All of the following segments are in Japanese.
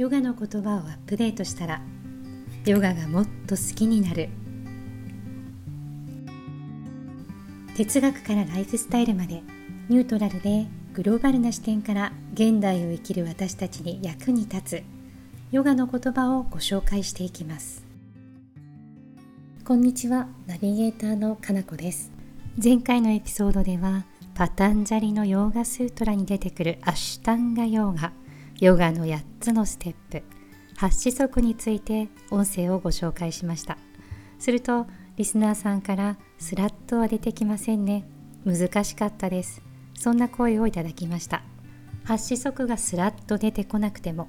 ヨガの言葉をアップデートしたらヨガがもっと好きになる。哲学からライフスタイルまでニュートラルでグローバルな視点から現代を生きる私たちに役に立つヨガの言葉をご紹介していきます。こんにちはナビゲーターのかなこです。前回のエピソードではパタンジャリのヨーガスートラに出てくるアシュタンガヨーガ。ヨガの8つのステップ。8子則について音声をご紹介しました。するとリスナーさんからスラッとは出てきませんね。難しかったです。そんな声をいただきました。8子則がスラッと出てこなくても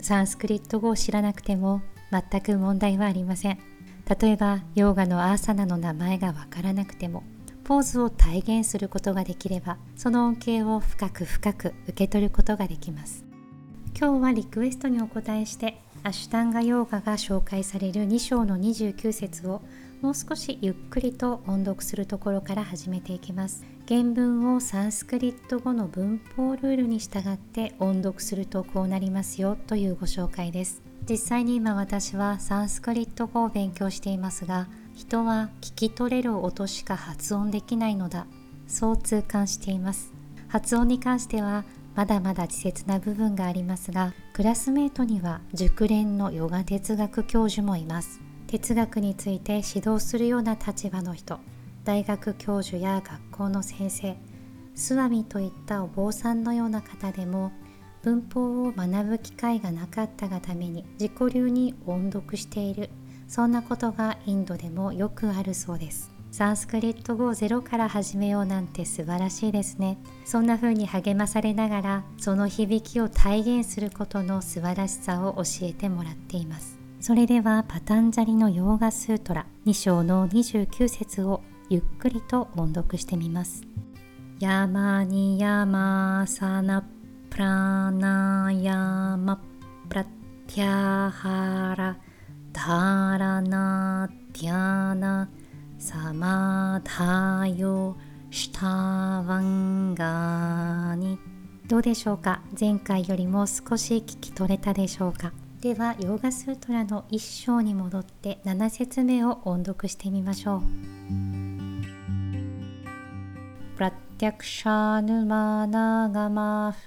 サンスクリット語を知らなくても全く問題はありません。例えばヨガのアーサナの名前がわからなくてもポーズを体現することができればその恩恵を深く深く受け取ることができます。今日はリクエストにお答えしてアシュタンガヨーガが紹介される2章の29節をもう少しゆっくりと音読するところから始めていきます。原文をサンスクリット語の文法ルールに従って音読するとこうなりますよというご紹介です。実際に今私はサンスクリット語を勉強していますが人は聞き取れる音しか発音できないのだ。そう痛感しています。発音に関してはまだまだ稚拙な部分がありますがクラスメートには熟練のヨガ哲学教授もいます。哲学について指導するような立場の人大学教授や学校の先生スワミといったお坊さんのような方でも文法を学ぶ機会がなかったがために自己流に音読している。そんなことがインドでもよくあるそうです。サンスクリット語をゼロから始めようなんて素晴らしいですね。そんな風に励まされながらその響きを体現することの素晴らしさを教えてもらっています。それではパタンジャリのヨーガスートラ2章の29節をゆっくりと音読してみます。ヤマニヤマサナプラナヤマプラティアハガニどうでしょうか？前回よりも少し聞き取れたでしょうか？ではヨーガスートラの1章に戻って7節目を音読してみましょうプラティャクシャヌマナガマフ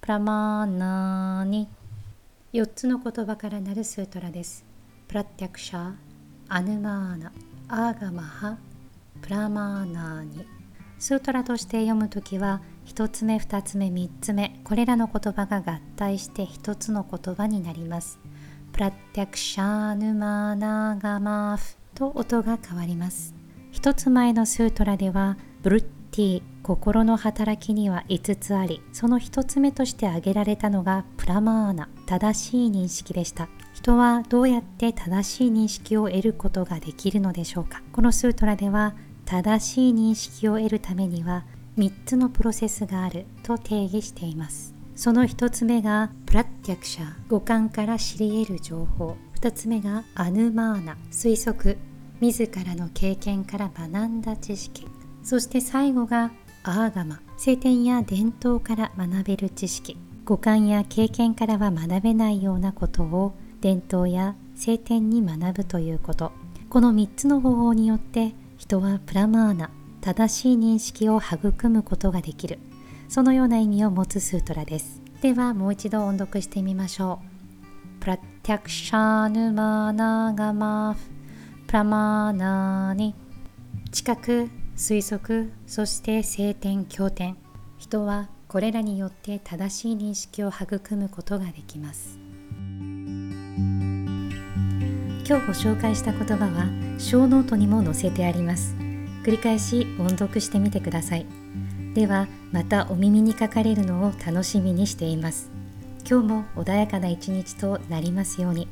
プラマーナニ4つの言葉からなるスートラですプラティャクシャアヌマーナアーガマハプラマーナーニスートラとして読むときは1つ目2つ目3つ目これらの言葉が合体して1つの言葉になります。プラテャクシャーヌマーナーガマーフと音が変わります。1つ前のスートラではブルッティ心の働きには5つありその1つ目として挙げられたのがプラマーナ正しい認識でした。人はどうやって正しい認識を得ることができるのでしょうか。このスートラでは正しい認識を得るためには3つのプロセスがあると定義しています。その1つ目がプラッティャクシャ五感から知り得る情報。2つ目がアヌマーナ。推測。自らの経験から学んだ知識。そして最後がアーガマ。聖典や伝統から学べる知識。五感や経験からは学べないようなことを伝統や聖典に学ぶということ。この3つの方法によって人はプラマーナ正しい認識を育むことができる。そのような意味を持つスートラです。ではもう一度音読してみましょう。プラティャクシャヌマナガマフ。プラマーナに知覚推測そして聖典経典。人はこれらによって正しい認識を育むことができます。今日ご紹介した言葉は小ノートにも載せてあります。繰り返し音読してみてください。ではまたお耳にかかれるのを楽しみにしています。今日も穏やかな一日となりますように。